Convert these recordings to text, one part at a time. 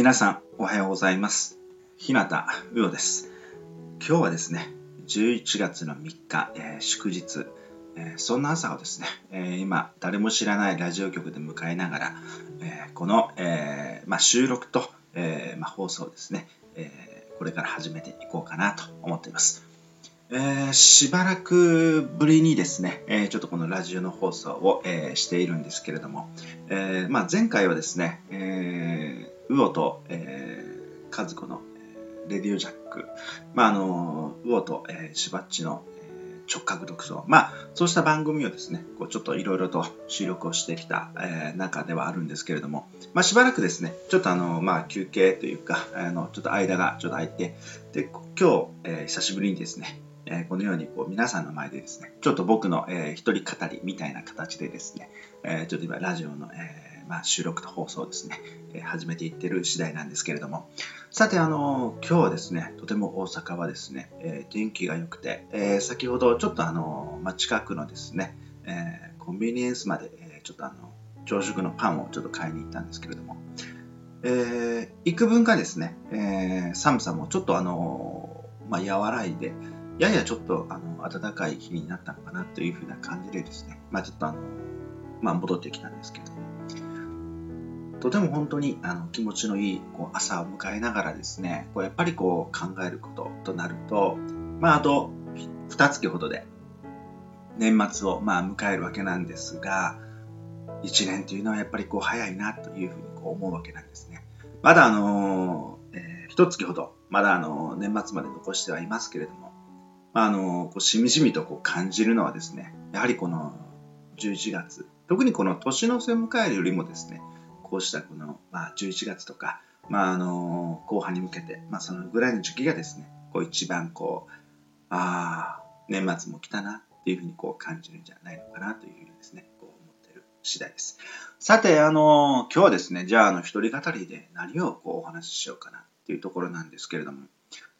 皆さんおはようございます。日向うおです。今日はですね11月の3日、えー、祝日、えー、そんな朝をですね、えー、今誰も知らないラジオ局で迎えながら、えこの、えまあ、収録と、えまあ、放送ですね、えこれから始めていこうかなと思っています。えー、しばらくぶりにですね、えー、ちょっとこのラジオの放送を、えー、しているんですけれども、えまあ、前回はですね、えウオと、えー、和子の、えレディオジャック、まあ、あの、ウオと、えー、しばっちの、え直角独走、まあ、そうした番組をですね、こうちょっといろいろと収録をしてきた、えー、中ではあるんですけれども、まあ、しばらくですね、ちょっとあの、まあ、休憩というか、あの、ちょっと間がちょっと空いて、で、今日、えー、久しぶりにですね、えこのようにこう皆さんの前でですね、ちょっと僕の、えー、一人語りみたいな形でですね、えー、ちょっと今ラジオの、えーまあ、収録と放送ですね、え始めていってる次第なんですけれども、さて、あの、今日はですね、とても大阪はですね、えー、天気が良くて、えー、先ほどちょっとあの、まあ、近くのですね、えー、コンビニエンスまで、えちょっとあの、朝食のパンをちょっと買いに行ったんですけれども、えー、幾分かですね、えー、寒さもちょっとあの、まあ、和らいで、ややちょっとあの暖かい日になったのかなというふうな感じでですね、まあ、ちょっとあの、まあ、戻ってきたんですけれども、とても本当にあの気持ちのいいこう朝を迎えながらですね、こうやっぱりこう考えることとなると、まあ、あと2月ほどで年末をまあ迎えるわけなんですが、1年というのはやっぱりこう早いなというふうにこう思うわけなんですね。まだあの、えー、1月ほど、まだあの年末まで残してはいますけれども、まあ、あのこうしみじみとこう感じるのはですね、やはりこの11月、特にこの年の瀬を迎えるよりもですね、こうしたこの、まあ、11月とか、まあ、あの後半に向けて、まあ、そのぐらいの時期がですねこう一番こうああ年末も来たなっていうふうにこう感じるんじゃないのかなというふうにですねこう思ってる次第です。さてあの今日はですねじゃああの一人語りで何をこうお話ししようかなっていうところなんですけれども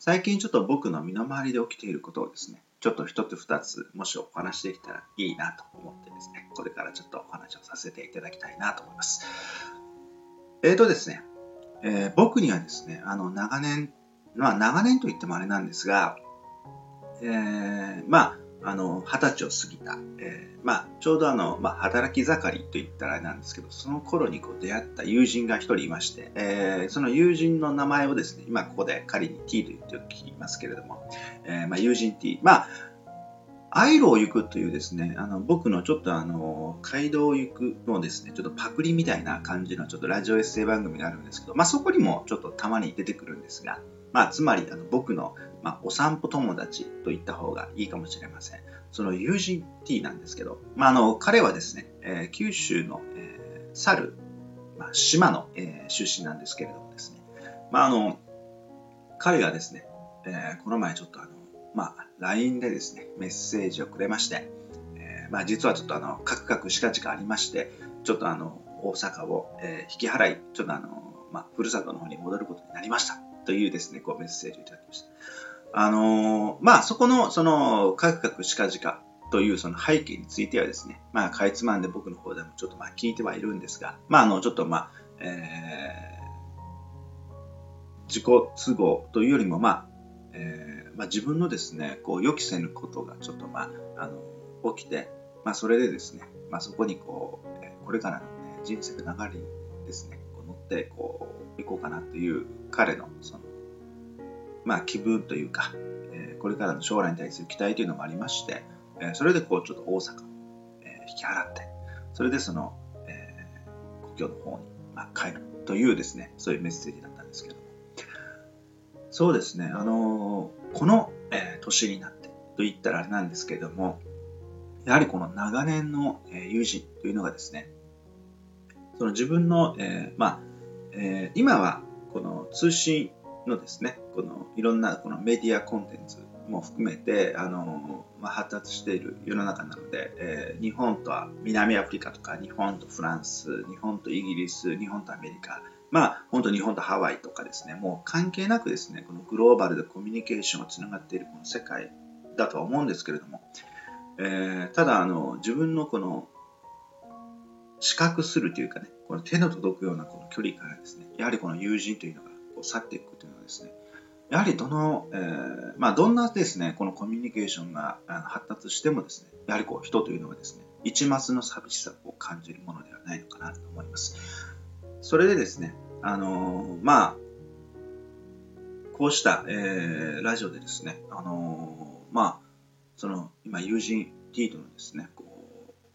最近ちょっと僕の身の回りで起きていることをですねちょっと一つ二つもしお話できたらいいなと思ってですねこれからちょっとお話をさせていただきたいなと思います。えーとですね、えー、僕にはですね、あの、長年、まあ、長年と言ってもあれなんですが、えー、まあ、あの、二十歳を過ぎた、えー、まあ、ちょうどあの、まあ、働き盛りと言ったらあれなんですけど、その頃にこう出会った友人が一人いまして、えー、その友人の名前をですね、今ここで仮に T と言っておきますけれども、えー、まあ、友人 T、まあ、アイロを行くというですね、あの僕のちょっとあの街道を行くのですね、ちょっとパクリみたいな感じのちょっとラジオエッセイ番組があるんですけど、まあ、そこにもちょっとたまに出てくるんですが、まあ、つまりあの僕の、まあ、お散歩友達と言った方がいいかもしれません。その友人 T なんですけど、まあ、あの彼はですね、えー、九州の、えー、猿、まあ、島の、えー、出身なんですけれどもですね、まあ、あの彼がですね、えー、この前ちょっとあのまあ、LINE でですね、メッセージをくれまして、えー、まあ、実はちょっとあの、カクカクしかじかありまして、ちょっとあの、大阪を、えー、引き払い、ちょっとあの、まあ、ふるさとの方に戻ることになりました。というですね、こうメッセージをいただきました。あのー、まあ、そこの、その、カクカクしかじかというその背景についてはですね、まあ、かいつまんで僕の方でもちょっとまあ聞いてはいるんですが、まあ、あの、ちょっとまあ、えー、自己都合というよりも、まあ、えーまあ、自分のですね、こう予期せぬことがちょっと、まあ、あの起きて、まあ、それでですね、まあ、そこにこう、これからの、ね、人生の流れにですね、こう乗ってこう行こうかなという彼のその、まあ、気分というか、えー、これからの将来に対する期待というのもありまして、えー、それでこうちょっと大阪を、え、引き払って、それでその、えー、故郷の方に、まあ、帰るというですね、そういうメッセージだったんですけども、そうですね、あのこの、えー、年になってと言ったらあれなんですけれども、やはりこの長年の、えー、友人というのがですね、その自分の、えー、まあ、えー、今はこの通信のですね、このいろんなこのメディアコンテンツも含めて、あのまあ、発達している世の中なので、えー、日本とは南アフリカとか日本とフランス、日本とイギリス、日本とアメリカ、まあ、本当日本とハワイとかですね、もう関係なくですね、このグローバルでコミュニケーションがつながっているこの世界だとは思うんですけれども、えー、ただあの、自分のこの視覚するというかね、この手の届くようなこの距離からですね、やはりこの友人というのがこう去っていく。ですね、やはりどの、えー、まあ、どんなですね、このコミュニケーションが発達してもですね、やはりこう人というのはですね、一抹の寂しさを感じるものではないのかなと思います。それでですね、あのー、まあ、こうした、えー、ラジオでですね、あのー、まあ、その、今、友人 T とのですね、こ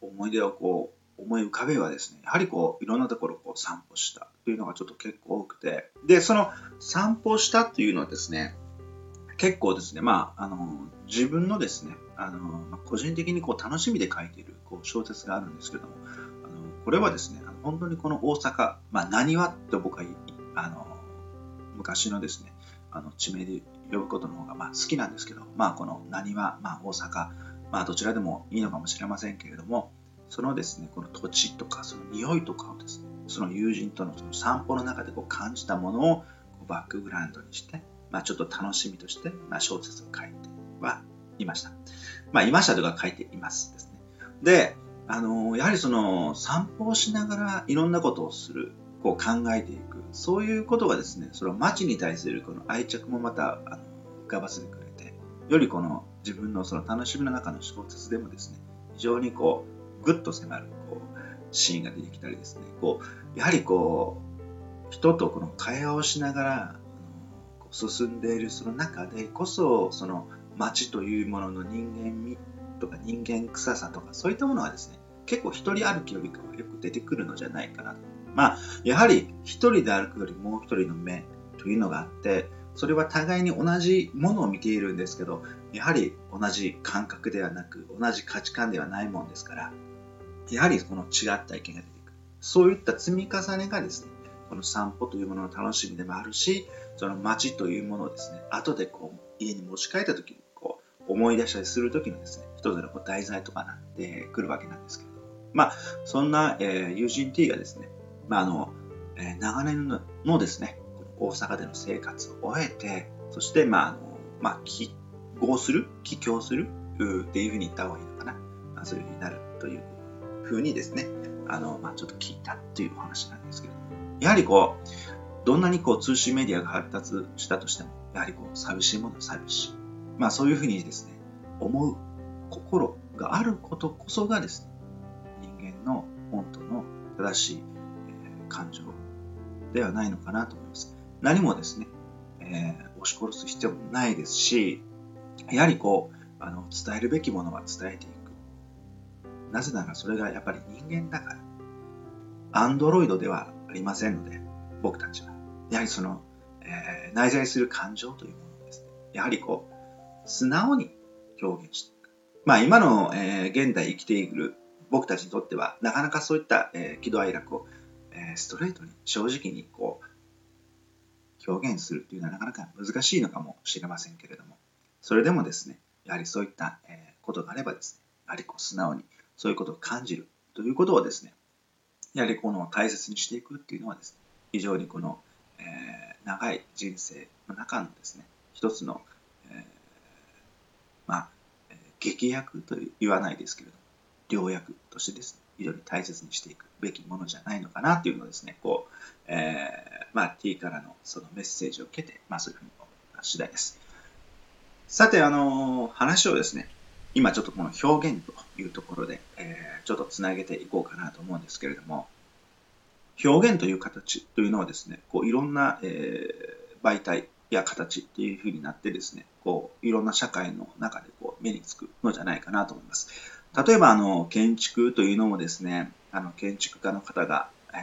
う、思い出をこう、思い浮かべはですね、やはりこう、いろんなところをこう散歩したというのがちょっと結構多くて、で、その散歩したっていうのはですね、結構ですね、まあ、あの、自分のですね、あの、個人的にこう楽しみで書いているこう小説があるんですけども、あのこれはですね、本当にこの大阪、まあ、何はって僕はあの昔のですね、あの地名で呼ぶことの方がまあ好きなんですけど、まあ、この何は、まあ、大阪、まあ、どちらでもいいのかもしれませんけれども、そのですね、この土地とか、その匂いとかをですね、その友人とのその散歩の中でこう感じたものをこうバックグラウンドにして、まあ、ちょっと楽しみとして、まあ、小説を書いてはいました。まあ、いましたとか書いていますですね。で、あのやはりその散歩をしながらいろんなことをする、こう考えていく、そういうことがですね、その街に対するこの愛着もまたあの浮かばせてくれて、よりこの自分のその楽しみの中の小説でもですね、非常にこう、ぐっと迫るこうシーンが出てきたりですね、こう、やはりこう、人とこの会話をしながら、進んでいるその中でこそ、その街というものの人間味とか人間臭さとかそういったものはですね、結構一人歩きよりかはよく出てくるのじゃないかなと。まあ、やはり一人で歩くよりもう一人の目というのがあって、それは互いに同じものを見ているんですけど、やはり同じ感覚ではなく、同じ価値観ではないもんですから、やはりこの違った意見が出てくる。そういった積み重ねがですね、この散歩というものの楽しみでもあるし、その街というものをですね、後でこう家に持ち帰った時にこう思い出したりする時のですね、一つのこう題材とかなってくるわけなんですけど、まあ、そんな、えー、友人 T がですね、まあ、あの、えー、長年のですね、大阪での生活を終えて、そして、まあ、あの、まあ、帰郷する帰郷するっていうふうに言った方がいいのかな。まあ、そういうふうになるというふうにですね、あの、まあ、ちょっと聞いたというお話なんですけど、やはりこう、どんなにこう通信メディアが発達したとしても、やはりこう寂しいものは寂しい。まあそういうふうにですね、思う心があることこそがですね、人間の本当の正しい、えー、感情ではないのかなと思います。何もですね、えー、押し殺す必要もないですし、やはりこう、あの伝えるべきものは伝えてい。なぜならそれがやっぱり人間だから。アンドロイドではありませんので、僕たちは。やはりその、えー、内在する感情というものですね。やはりこう、素直に表現していく。まあ今の、えー、現代生きている僕たちにとっては、なかなかそういった、えー、喜怒哀楽を、えー、ストレートに、正直にこう、表現するというのはなかなか難しいのかもしれませんけれども、それでもですね、やはりそういった、えー、ことがあればですね、やはりこう素直にそういうことを感じるということをですね、やはりこの大切にしていくっていうのはですね、非常にこの、えー、長い人生の中のですね、一つの、えー、まあ、劇薬と言わないですけれども、良薬としてですね、非常に大切にしていくべきものじゃないのかなというのをですね、こう、えー、まあ、T からのそのメッセージを受けて、まあ、そういうふうに思った次第です。さて、あのー、話をですね、今ちょっとこの表現というところで、えー、ちょっとつなげていこうかなと思うんですけれども、表現という形というのはですね、こういろんな、えー、媒体や形っていうふうになってですね、こういろんな社会の中でこう目につくのじゃないかなと思います。例えばあの建築というのもですね、あの建築家の方が、えー、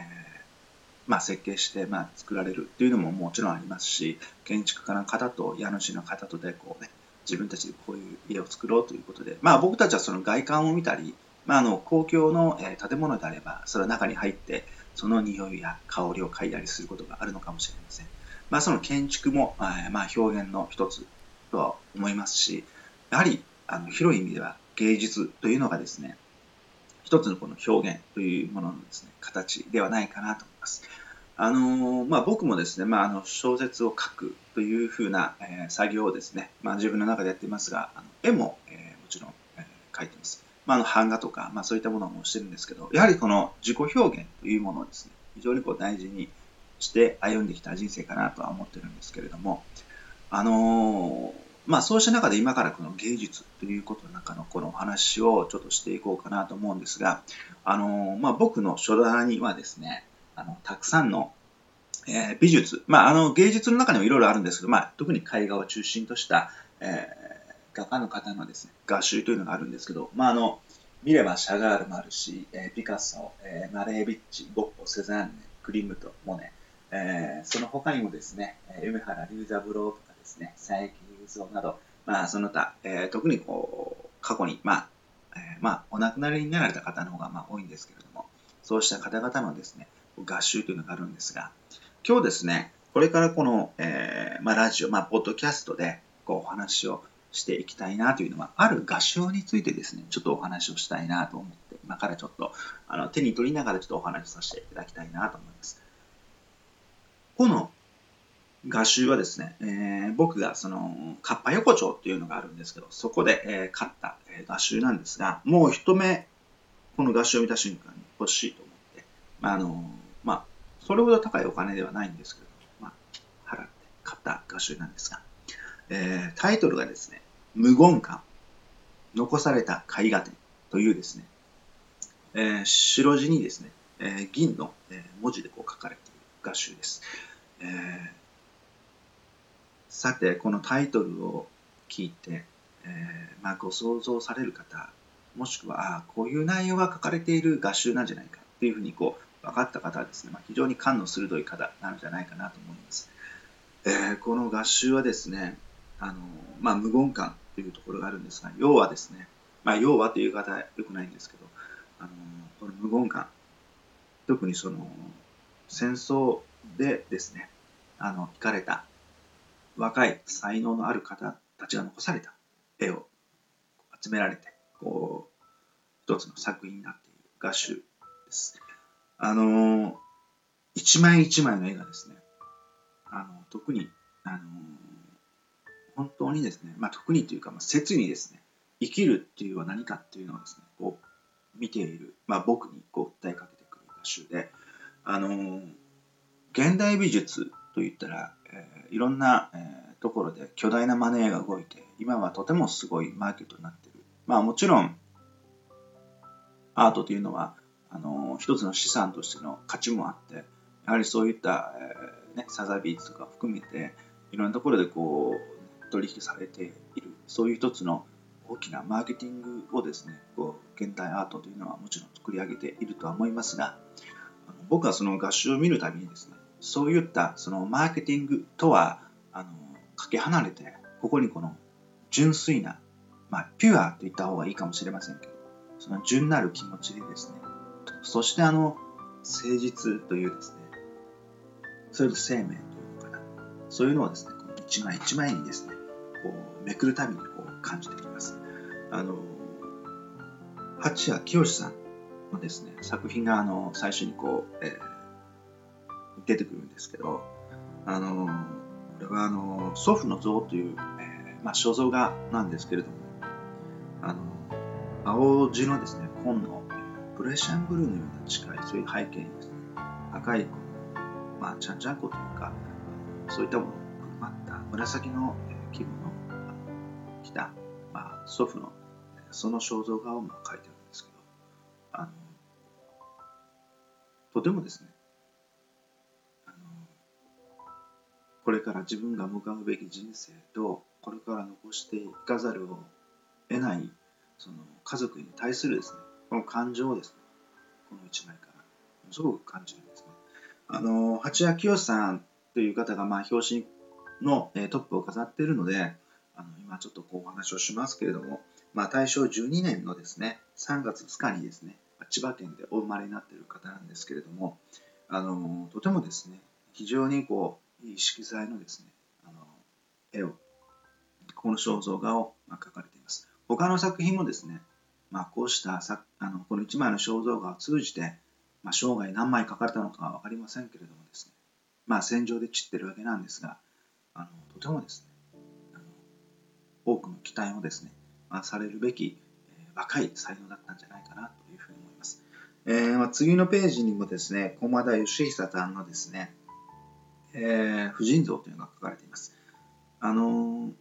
まあ、設計して、まあ、作られるというのももちろんありますし、建築家の方と家主の方とでこうね、自分たちでこういう家を作ろうということで、まあ僕たちはその外観を見たり、まあ、あの公共の、え建物であれば、それは中に入って、その匂いや香りを嗅いだりすることがあるのかもしれません。まあ、その建築も、えまあ、表現の一つとは思いますし、やはりあの広い意味では芸術というのがですね、一つのこの表現というもののですね、形ではないかなと思います。あのまあ、僕もですね、まあ、あの小説を書くというふうな、えー、作業をですね、まあ、自分の中でやっていますが、あの絵も、えー、もちろん、えー、書いています。まあ、あの版画とか、まあ、そういったものもしてるんですけど、やはりこの自己表現というものをですね、非常にこう大事にして歩んできた人生かなとは思ってるんですけれども、あの、まあそうした中で今からこの芸術ということの中のこのお話をちょっとしていこうかなと思うんですが、あの、まあ僕の書棚にはですね、あの、たくさんの、えー、美術、まああの芸術の中にもいろいろあるんですけど、まあ特に絵画を中心とした、えー、画家の方のですね、画集というのがあるんですけど、まああの、見ればシャガールもあるし、えー、ピカソ、えー、マレービッチ、ゴッホ、セザンヌ、クリムト、モネ、えー、その他にもですね、梅原龍三郎とかですね、佐伯雄三など、まあ、その他、えー、特にこう、過去に、まあ、えー、まあ、お亡くなりになられた方の方がまあ多いんですけれども、そうした方々のですね、合集というのがあるんですが、今日ですね、これからこの、えー、まあ、ラジオ、まあ、ポッドキャストで、こう、お話をしていきたいなというのは、ある合唱についてですね、ちょっとお話をしたいなと思って、今からちょっと、あの、手に取りながらちょっとお話しさせていただきたいなと思います。この画集はですね、えー、僕がその、カッパ横丁っていうのがあるんですけど、そこで、えー、買った、えー、画集なんですが、もう一目、この画集を見た瞬間に欲しいと思って、まあ、あの、それほど高いお金ではないんですけど、まあ、払って買った画集なんですが、えー、タイトルがですね、無言感、残された絵画展というですね、えー、白地にですね、えー、銀の、え文字でこう書かれている画集です。えさて、このタイトルを聞いて、えー、まあ、ご想像される方、もしくは、あこういう内容が書かれている画集なんじゃないかっていうふうにこう分かった方はですね、まあ、非常に感の鋭い方なんじゃないかなと思います。えー、この画集はですね、あのまあ、無言感というところがあるんですが、要はですね、まあ、要はという方はよくないんですけど、あのこの無言感、特にその戦争でですね、あの、行かれた若い才能のある方たちが残された絵を集められて、こう、一つの作品になっている画集です。あの、一枚一枚の絵がですね、あの、特に、あの、本当にですね、まあ、特にというか、まあ、切にですね、生きるっていうのは何かっていうのをですね、こう、見ている、まあ、僕にこう訴えかけてくる画集で、あの、現代美術といったら、えー、いろんな、えー、ところで巨大なマネーが動いて、今はとてもすごいマーケットになっている。まあもちろん、アートというのは、あの、一つの資産としての価値もあって、やはりそういった、えー、ね、サザビーズとか含めて、いろんなところでこう、取引されている、そういう一つの大きなマーケティングをですね、こう現代アートというのはもちろん作り上げているとは思いますが、僕はその合集を見るたびにですね、そういったそのマーケティングとはあのかけ離れてここにこの純粋な、まあ、ピュアと言った方がいいかもしれませんけどその純なる気持ちでですねそしてあの誠実というですねそれと生命というのかな。そういうのをですねこの一枚一枚にですねこうめくるたびにこう感じてきます。あの八谷清さんのですね作品があの最初にこう、えー出てくるんですけど、あの、これはあの、祖父の像という、えー、まあ、肖像画なんですけれども、あの、青地のですね、紺のプレッシャンブルーのような近い、そういう背景にですね、赤い、まあ、ちゃんちゃんこというか、そういったものを含まった。紫の気分の着た、まあ、祖父のその肖像画をまあ描いてるんですけど、あの、とてもですね、これから自分が向かうべき人生とこれから残していかざるを得ないその家族に対するですねこの感情をですねこの一枚からすごく感じるんですねあの八谷清さんという方がまあ表紙のトップを飾っているのであの今ちょっとこうお話をしますけれども、まあ、大正12年のですね3月2日にですね千葉県でお生まれになっている方なんですけれどもあのとてもですね非常にこういい色彩のですね、あの絵を、この肖像画を、描かれています。他の作品もですね、まあ、こうしたさあのこの1枚の肖像画を通じて、まあ、生涯何枚描かれたのかは分かりませんけれどもですね、まあ、戦場で散ってるわけなんですが、あのとてもですね、あの多くの期待をですね、まあ、されるべき若い才能だったんじゃないかなというふうに思います。えーまあ、次のページにもですね、駒田義久さんのですね、えー、婦人像というのが書かれています。あのー、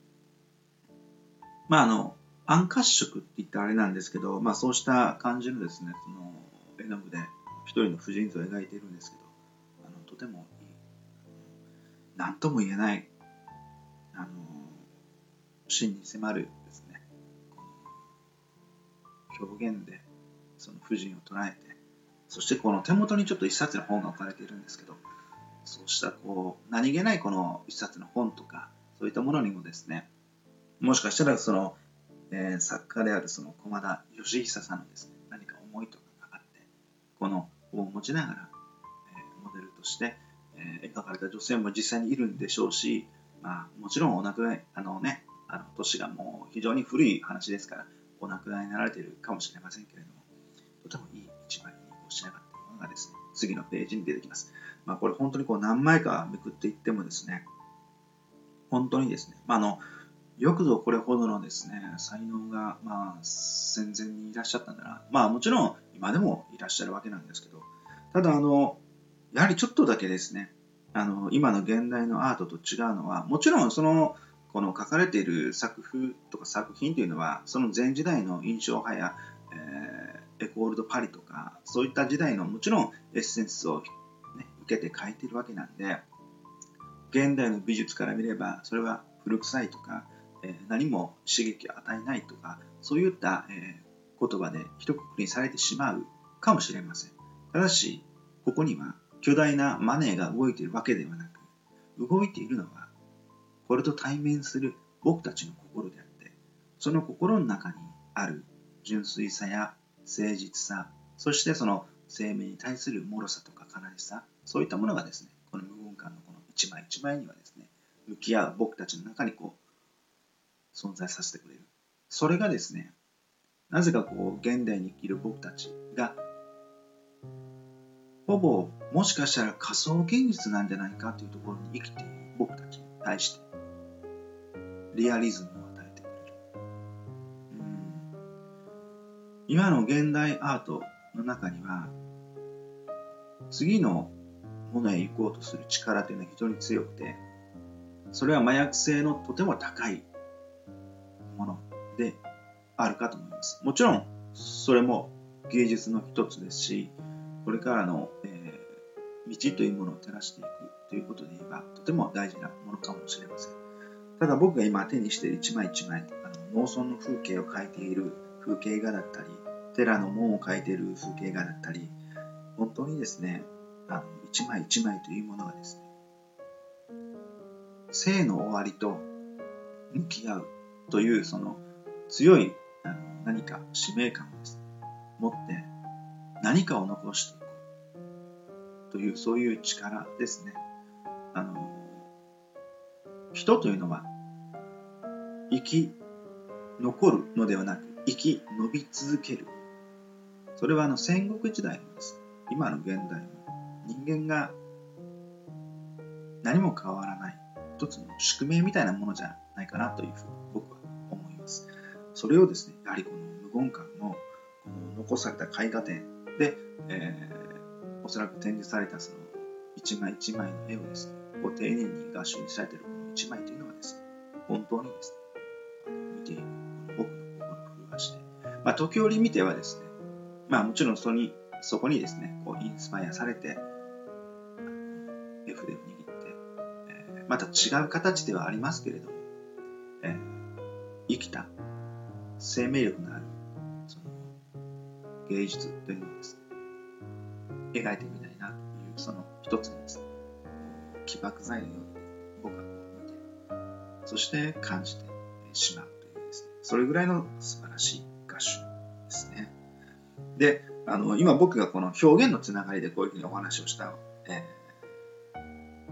まああの、暗褐色って言ったらあれなんですけど、まあそうした感じのですね、その絵の具で一人の婦人像を描いているんですけど、あのとてもいい、何とも言えない、あの、真に迫るですね、表現でその婦人を捉えて、そしてこの手元にちょっと一冊の本が置かれているんですけど、そうしたこう何気ないこの一冊の本とかそういったものにもですねもしかしたらそのえー、作家であるその駒田義久さんのですね、何か思いとかがあって、この本を持ちながら、えー、モデルとして、えー、描かれた女性も実際にいるんでしょうし、まあ、もちろんお亡くなり、あのね、あの年がもう非常に古い話ですから、お亡くなりになられているかもしれませんけれども、とてもいい一枚にこう仕上がっているものがですね、次のページに出てきます。まあ、これ本当にこう何枚かめくっていってもですね、本当にですね、ま、あの、よくぞこれほどのですね、才能が、まあ、戦前にいらっしゃったんだな。まあ、もちろん、今でもいらっしゃるわけなんですけど、ただ、あの、やはりちょっとだけですね、あの、今の現代のアートと違うのは、もちろん、その、この書かれている作風とか作品というのは、その前時代の印象派や、えー、エコールドパリとか、そういった時代のもちろんエッセンスを、ね、受けて書いているわけなんで、現代の美術から見れば、それは古臭いとか、え何も刺激を与えないとか、そういった、え言葉で一括りにされてしまうかもしれません。ただし、ここには巨大なマネーが動いているわけではなく、動いているのは、これと対面する僕たちの心であって、その心の中にある純粋さや誠実さ、そしてその生命に対する脆さとか悲しさ、そういったものがですね、この無言感のこの一枚一枚にはですね、向き合う僕たちの中にこう存在させてくれる。それがですね、なぜかこう、現代に生きる僕たちが、ほぼ、もしかしたら仮想現実なんじゃないかというところに生きている僕たちに対して、リアリズムを与えてくれる。今の現代アートの中には、次のものへ行こうとする力というのは非常に強くて、それは麻薬性のとても高いものであるかと思います。もちろん、それも芸術の一つですし、これからの、えー、道というものを照らしていくということで言えば、とても大事なものかもしれません。ただ僕が今手にしている一枚一枚、あの農村の風景を描いている風景画だったり、寺の門を描いている風景画だったり、本当にですね、あの一枚一枚というものがですね、生の終わりと向き合うというその強い何か使命感をです、ね、持って何かを残していこうというそういう力ですね。あの人というのは生き残るのではなく生き延び続ける。それはあの戦国時代のです、今の現代の人間が何も変わらない一つの宿命みたいなものじゃないかなというふうに僕は。それをですね、やはりこの無言館のこの残された絵画展で、えー、おそらく展示されたその一枚一枚の絵をですね、こう丁寧に合唱にされているこの一枚というのはですね、本当にですね、見ている僕の心を震わして、まあ、時折見てはですね、まあもちろんそにそこにですね、こうインスパイアされて、絵筆を握って、えー、また違う形ではありますけれども、えー生きた生命力のあるその芸術というのをですね描いてみたいなというその一つのですね起爆剤のように僕は見てそして感じてしまうというですねそれぐらいの素晴らしい歌手ですね。であの今僕がこの表現のつながりでこういうふうにお話をした、え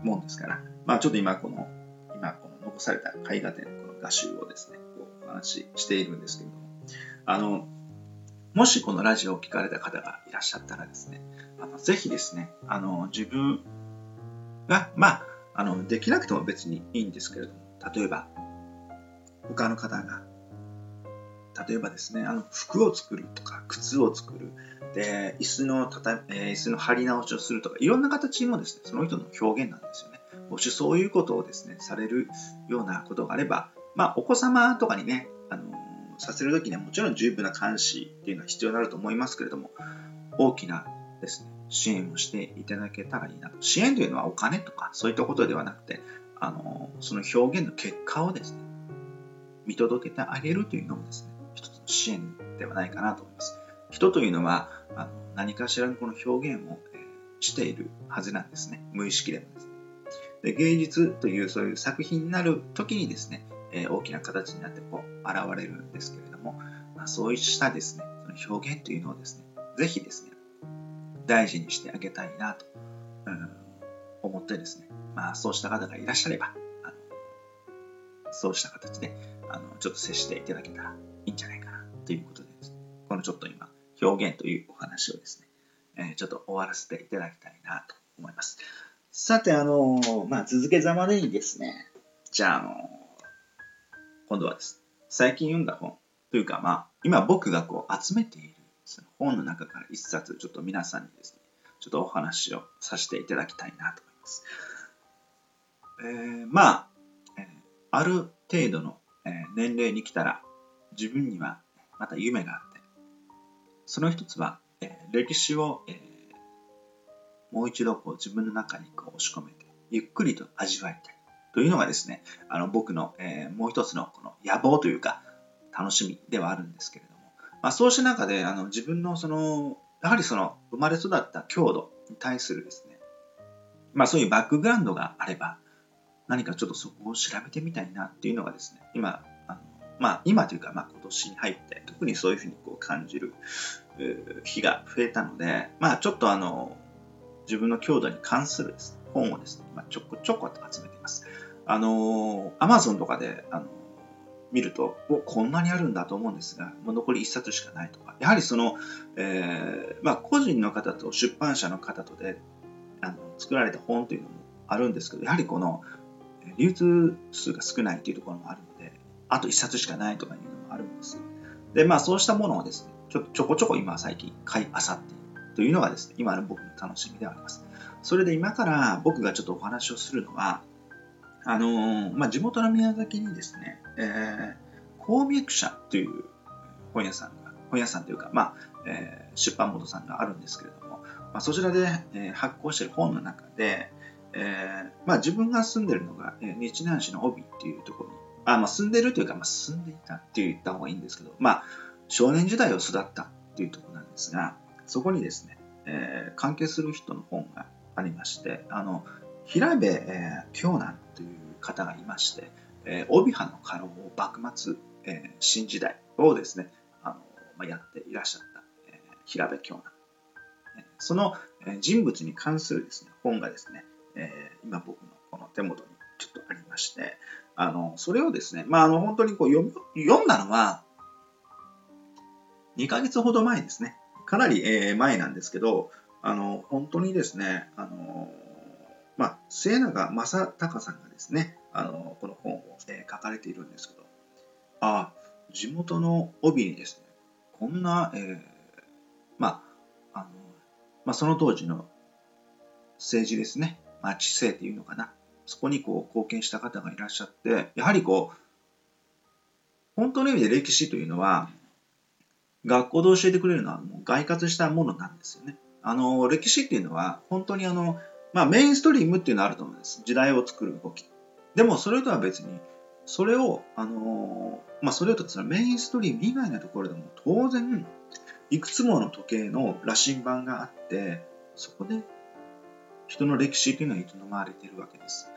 ー、もんですからまあちょっと今この今この残された絵画展のこの画集をですね話しているんですけれども、あの、もしこのラジオを聞かれた方がいらっしゃったらですね、あのぜひですね、あの、自分が、まあ、あの、できなくても別にいいんですけれども、例えば、他の方が例えばですね、あの服を作るとか、靴を作る、で、椅子のたた、えー、椅子の張り直しをするとか、いろんな形もですね、その人の表現なんですよね。もしそういうことをですね、されるようなことがあれば、まあ、お子様とかにね、あの、させるときにはもちろん十分な監視っていうのは必要になると思いますけれども、大きなですね、支援をしていただけたらいいなと。支援というのはお金とかそういったことではなくて、あの、その表現の結果をですね、見届けてあげるというのもですね、一つの支援ではないかなと思います。人というのはあの何かしらのこの表現を、えー、しているはずなんですね。無意識でもですね。で芸術というそういう作品になる時にですね、えー、大きな形になってこう現れるんですけれども、まあ、そうしたですね、その表現というのをですね、ぜひですね、大事にしてあげたいなと、うん、思ってですね、まあそうした方がいらっしゃれば、あのそうした形であのちょっと接していただけたらいいんじゃないかなということでね、このちょっと今、表現というお話をですね、えー、ちょっと終わらせていただきたいなと思います。さて、あのー、まあ、続けざまでにですね、じゃあ、あのー、今度はです、最近読んだ本というか、まあ、今僕がこう集めているその本の中から一冊、ちょっと皆さんにですね、ちょっとお話をさせていただきたいなと思います。えー、まあ、えー、ある程度の、えー、年齢に来たら、自分にはまた夢があって、その一つは、えー、歴史を、えー、もう一度こう自分の中にこう押し込めて、ゆっくりと味わいたい。というのがですね、あの僕の、えー、もう一つのこの野望というか、楽しみではあるんですけれども、まあ、そうした中であの自分のその、やはりその生まれ育った郷土に対するですね、まあそういうバックグラウンドがあれば、何かちょっとそこを調べてみたいなっていうのがですね、今、あのまあ今というか、まあ今年に入って特にそういうふうにこう感じる日が増えたので、まあちょっとあの、自分の郷土に関する、ね、本をですね、まあ、ちょこちょこと集めています。あの、アマゾンとかで、あの、見ると、お、こんなにあるんだと思うんですが、もう残り1冊しかないとか、やはりその、えー、まあ、個人の方と出版社の方とで、あの、作られた本というのもあるんですけど、やはりこの、流通数が少ないというところもあるので、あと1冊しかないとかいうのもあるんです。で、まあ、そうしたものをですね、ちょちょこちょこ今最近買いあさっているというのがですね、今の僕の楽しみではあります。それで今から僕がちょっとお話をするのは、あのー、まあ、地元の宮崎にですね、えー、鉱脈社という本屋さんが、本屋さんというか、まあ、えー、出版元さんがあるんですけれども、まあ、そちらで、えー、発行している本の中で、えー、まあ、自分が住んでるのが、えー、日南市の帯っていうところに、あまあ、住んでるというか、まあ、住んでいたって言った方がいいんですけど、まあ、少年時代を育ったっていうところなんですが、そこにですね、えー、関係する人の本がありまして、あの、平部、えー、京南という方がいまして、えー、帯藩の家老を幕末、えー、新時代をですね、あのまあ、やっていらっしゃった、えー、平部京南。その人物に関するですね、本がですね、えー、今僕のこの手元にちょっとありまして、あの、それをですね、まあ、あの、本当にこう読読んだのは、2ヶ月ほど前ですね。かなり、えー、前なんですけど、あの、本当にですね、あの、まあ、末永正隆さんがですね、あの、この本を、え、書かれているんですけど、ああ、地元の帯にですね、こんな、えー、まあ、あの、まあ、その当時の政治ですね、まあ、知性っていうのかな、そこにこう貢献した方がいらっしゃって、やはりこう、本当の意味で歴史というのは、学校で教えてくれるのはもう外活したものなんですよね。あの、歴史っていうのは、本当にあの、まあメインストリームっていうのはあると思うんです。時代を作る動き。でもそれとは別に、それを、あのまあそれとそのメインストリーム以外のところでも当然、いくつもの時計の羅針盤があって、そこで人の歴史というのは営まれているわけです。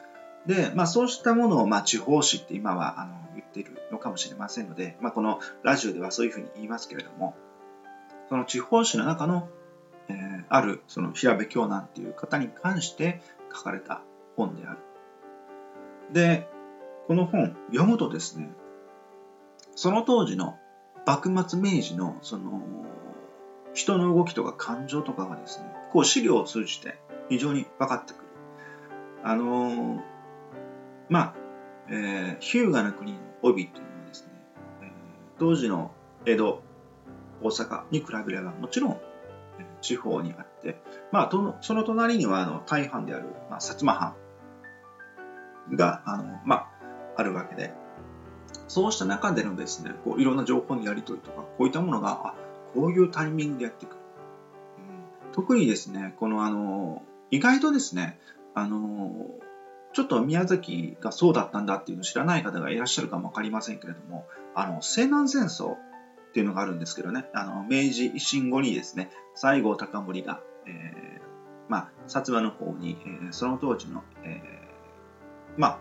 で、まあそうしたものを、まあ地方史って今はあの言っているのかもしれませんので、まあこのラジオではそういうふうに言いますけれども、その地方史の中の、えー、あるその平部京南っていう方に関して書かれた本である。で、この本読むとですね、その当時の幕末明治のその人の動きとか感情とかがですね、こう資料を通じて非常に分かってくる。あのー、まあ、えー、日向の国の帯っていうのはですね、えー、当時の江戸、大阪に比べればもちろん地方にあって、まあ、その隣にはあの大藩である、まあ、薩摩藩があの、まあ、あるわけで、そうした中でのですね、こういろんな情報のやり取りとか、こういったものが、あこういうタイミングでやってくる。うん、特にですね、このあの、意外とですね、あの、ちょっと宮崎がそうだったんだっていうのを知らない方がいらっしゃるかもわかりませんけれども、あの、西南戦争っていうのがあるんですけどね、あの、明治維新後にですね、西郷隆盛が、えー、まあ、薩摩の方に、えー、その当時の、えー、まあ、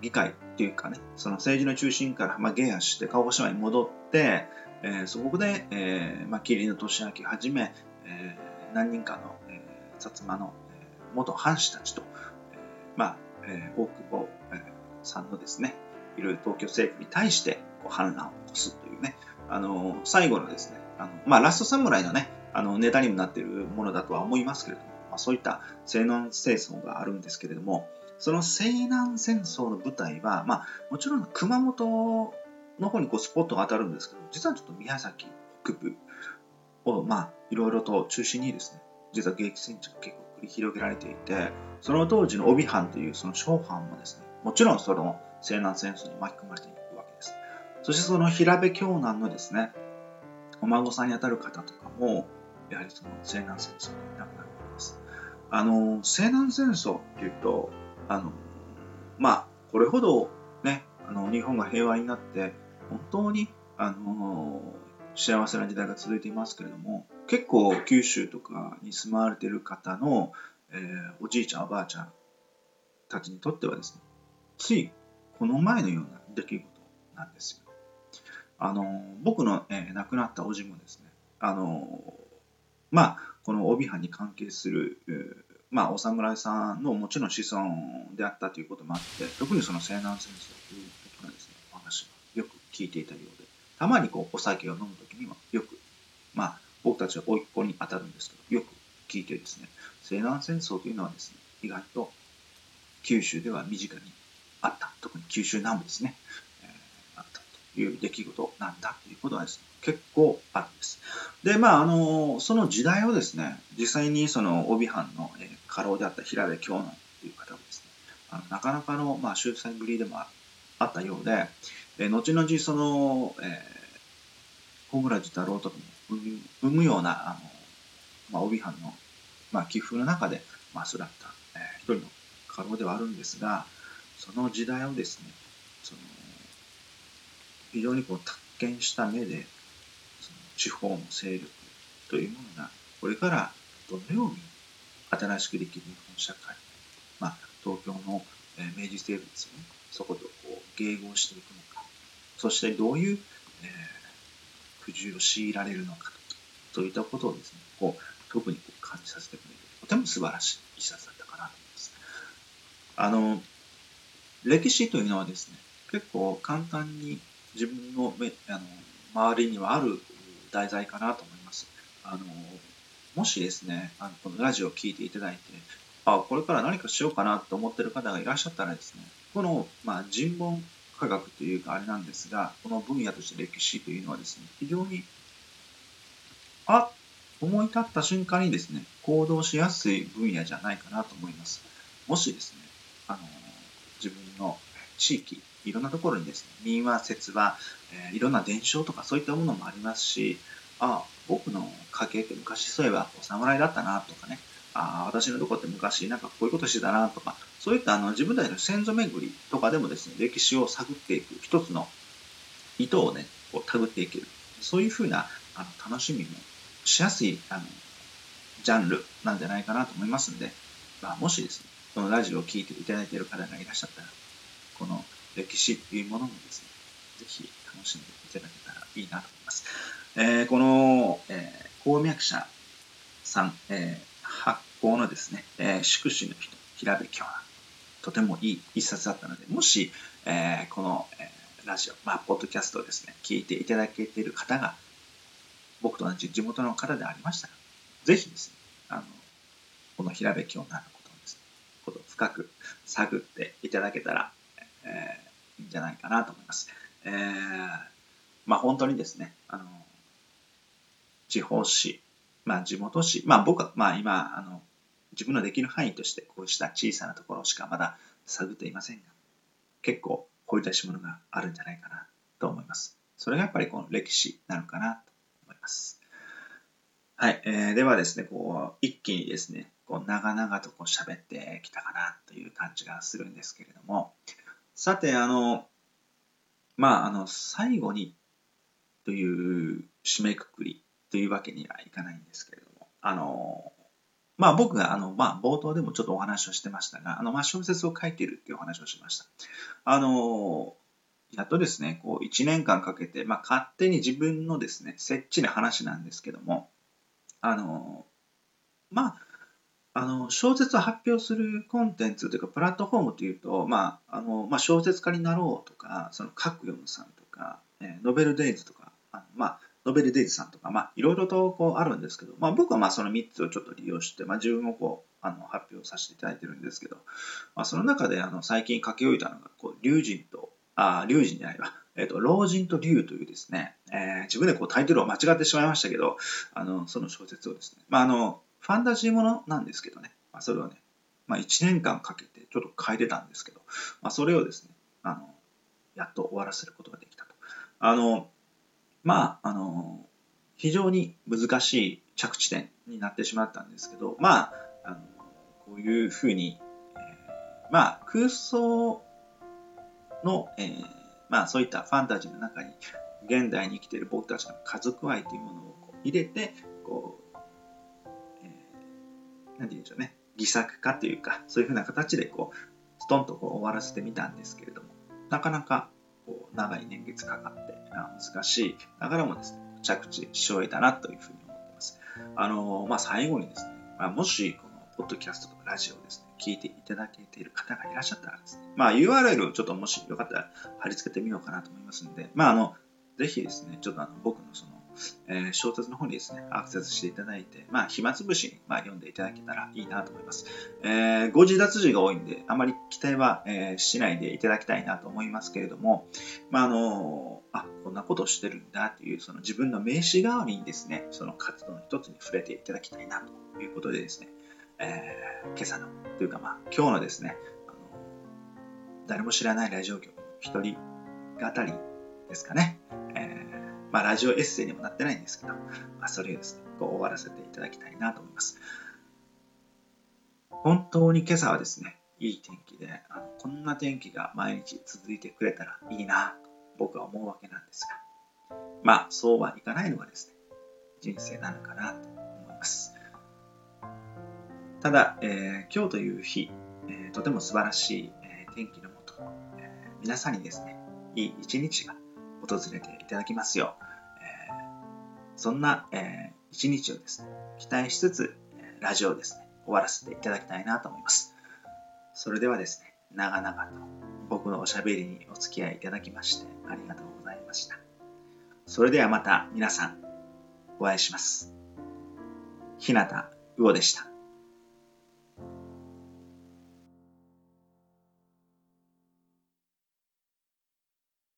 議会っていうかね、その政治の中心から、まあ、下野して鹿児島に戻って、えー、そこで、えー、まあ、桐野俊明はじめ、えー、何人かの、えー、薩摩の、えー、元藩士たちと、えー、まあ、えー、大久保、えー、さんのですね、いろいろ東京政府に対してこう反乱を起こすというね、あの最後のですね、あのまあ、ラストサムライのね、あのネタにもなっているものだとは思いますけれども、まあ、そういった西南戦争があるんですけれども、その西南戦争の舞台は、まあ、もちろん熊本の方にこうスポットが当たるんですけど、実はちょっと宮崎北部を、まあ、いろいろと中心にですね、実は激戦地が結構繰り広げられていて、その当時の帯藩というその小藩もですね、もちろんその西南戦争に巻き込まれていくわけです。そしてその平部京南のですね、お孫さんにあたる方とかも、やはりその西南戦争に亡くなるわけです。あの、西南戦争っていうと、あの、まあ、これほどね、あの、日本が平和になって、本当に、あの、幸せな時代が続いていますけれども、結構九州とかに住まわれてる方の、えー、おじいちゃんおばあちゃんたちにとってはですね、ついこの前のような出来事なんですよ。あの、僕の、えー、亡くなったおじもですね、あの、まあ、この帯藩に関係する、まあ、お侍さんのもちろん子孫であったということもあって、特にその西南戦争ということのですね、お話をよく聞いていたようで、たまにこうお酒を飲むときにはよく、まあ、僕たちは甥っ子に当たるんですけど、よく聞いてですね、西南戦争というのはですね、意外と九州では身近にあった。特に九州南部ですね、えー、あったという出来事なんだということはですね、結構あるんです。で、まあ、あの、その時代をですね、実際にその帯藩の、え家老であった平部京南という方はですね、あのなかなかの、まあ、秀才ぶりでもあったようで、え後々その、えー、小倉寺太郎とかも生むような、あの、まあ、帯藩の、まあ、寄付の中で、まあ、育った、えー、一人の家老ではあるんですが、その時代をですね、その、非常にこう、達見した目で、その地方の勢力というものが、これからどのように新しくできる日本社会、まあ、東京の、明治政府ですよね、そことこう迎合していくのか、そしてどういう、えー、苦渋を強いられるのか、そういったことをですね、こう特にこう感じさせてくれる、とても素晴らしい一冊だったかなと思います。あの、歴史というのはですね、結構簡単に自分のあの周りにはある題材かなと思います。あのもしですね、あのこのラジオを聴いていただいて、あ、これから何かしようかなと思ってる方がいらっしゃったらですね、この、まあ、人文科学というかあれなんですが、この分野として歴史というのはですね、非常に、あ、思い立った瞬間にですね、行動しやすい分野じゃないかなと思います。もしですね、あの、自分の地域、いろんなところにですね、民話、説話、えー、いろんな伝承とかそういったものもありますし、ああ僕の家系って昔そういえばお侍だったなとかね、ああ私のとこって昔なんかこういうことしてたなとか、そういったあの自分たちの先祖巡りとかでもですね、歴史を探っていく一つの意図をね、こう探っていける。そういうふうなあの楽しみもしやすいあのジャンルなんじゃないかなと思いますんで、まあ、もしですね、このラジオを聴いていただいている方がいらっしゃったら、この歴史っていうものもですね、ぜひ楽しんでいただけたらいいなと思います。えー、この、えー、鉱脈者さん、えー、発行のですね、えー、宿主の人、平部京はとてもいい一冊だったので、もし、えー、この、えー、ラジオ、まあ、ポッドキャストをですね、聞いていただけている方が、僕と同じ地元の方でありましたら、ぜひですね、あの、この平部京南のことをですね、こと深く探っていただけたら、えー、いいんじゃないかなと思います。えー、まあ本当にですね、あの、地方紙、まあ地元紙、まあ僕は、まあ今、あの、自分のできる範囲としてこうした小さなところしかまだ探っていませんが、結構掘り出し物があるんじゃないかなと思います。それがやっぱりこの歴史なのかなと思います。はい、えー、ではですね、こう、一気にですね、こう長々とこう喋ってきたかなという感じがするんですけれども、さて、あの、まあ、あの、最後にという締めくくりというわけにはいかないんですけれども、あの、まあ僕があの、まあ冒頭でもちょっとお話をしてましたが、あの、まあ小説を書いているっていうお話をしました。あの、やっとですね、こう1年間かけて、まあ勝手に自分のですね、設置の話なんですけども、あの、まあ、あの小説を発表するコンテンツというかプラットフォームというと、まああのまあ、小説家になろうとかその書くよむさんとか、えー、ノベルデイズとかあの、まあ、ノベルデイズさんとか、まあ、いろいろとこうあるんですけど、まあ、僕はまあその3つをちょっと利用して、まあ、自分もこうあの発表させていただいてるんですけど、まあ、その中であの最近書き終えたのがこう龍神とあ龍神じゃないわ、えーと、老人と龍というですね、えー、自分でこうタイトルを間違ってしまいましたけどあのその小説をですね、まあ、あのファンタジーものなんですけどね、まあ、それをね、まあ、1年間かけてちょっと変えてたんですけど、まあ、それをですねあのやっと終わらせることができたと。あのまあ、あの非常に難しい着地点になってしまったんですけど、まあ、あのこういうふうに、えー、まあ、空想の、えー、まあ、そういったファンタジーの中に、現代に生きている僕たちの家族愛というものをこう入れて、こう、えー、なんて言うんでしょうね、偽作化というか、そういうふうな形で、こう、ストンとこう終わらせてみたんですけれども、なかなかこう長い年月かかって難しいながらもですね、着地し終えたなというふうに思っています。あの、まあ、最後にですね、まあ、もしこのポッドキャストとかラジオをですね、聞いていただけている方がいらっしゃったらですね、まあ、URL をちょっともしよかったら貼り付けてみようかなと思いますので、まあ、あの、ぜひですね、ちょっとあの僕のそのえー、小説の方にですね、アクセスしていただいて、まあ、暇つぶしに、まあ、読んでいただけたらいいなと思います。えー、誤字脱字が多いんで、あまり期待は、えー、しないでいただきたいなと思いますけれども、まあ、あのあ、こんなことをしてるんだという、その自分の名刺代わりにですね、その活動の一つに触れていただきたいなということでですね、えー、今朝の、というかまあ、今日のですね、あの誰も知らないラジオ局の一人語りですかね。まあ、ラジオエッセイにもなってないんですけど、まあ、それをですね、こう終わらせていただきたいなと思います。本当に今朝はですね、いい天気で、あのこんな天気が毎日続いてくれたらいいなと僕は思うわけなんですが、まあ、そうはいかないのがですね、人生なのかなと思います。ただ、えー、今日という日、えー、とても素晴らしい、えー、天気のもと、え皆さんにですね、いい一日が訪れていただきますよう、え、そんな、えー、一日をですね、期待しつつ、ラジオをですね、終わらせていただきたいなと思います。それではですね、長々と僕のおしゃべりにお付き合いいただきましてありがとうございました。それではまた皆さんお会いします。日向魚でした。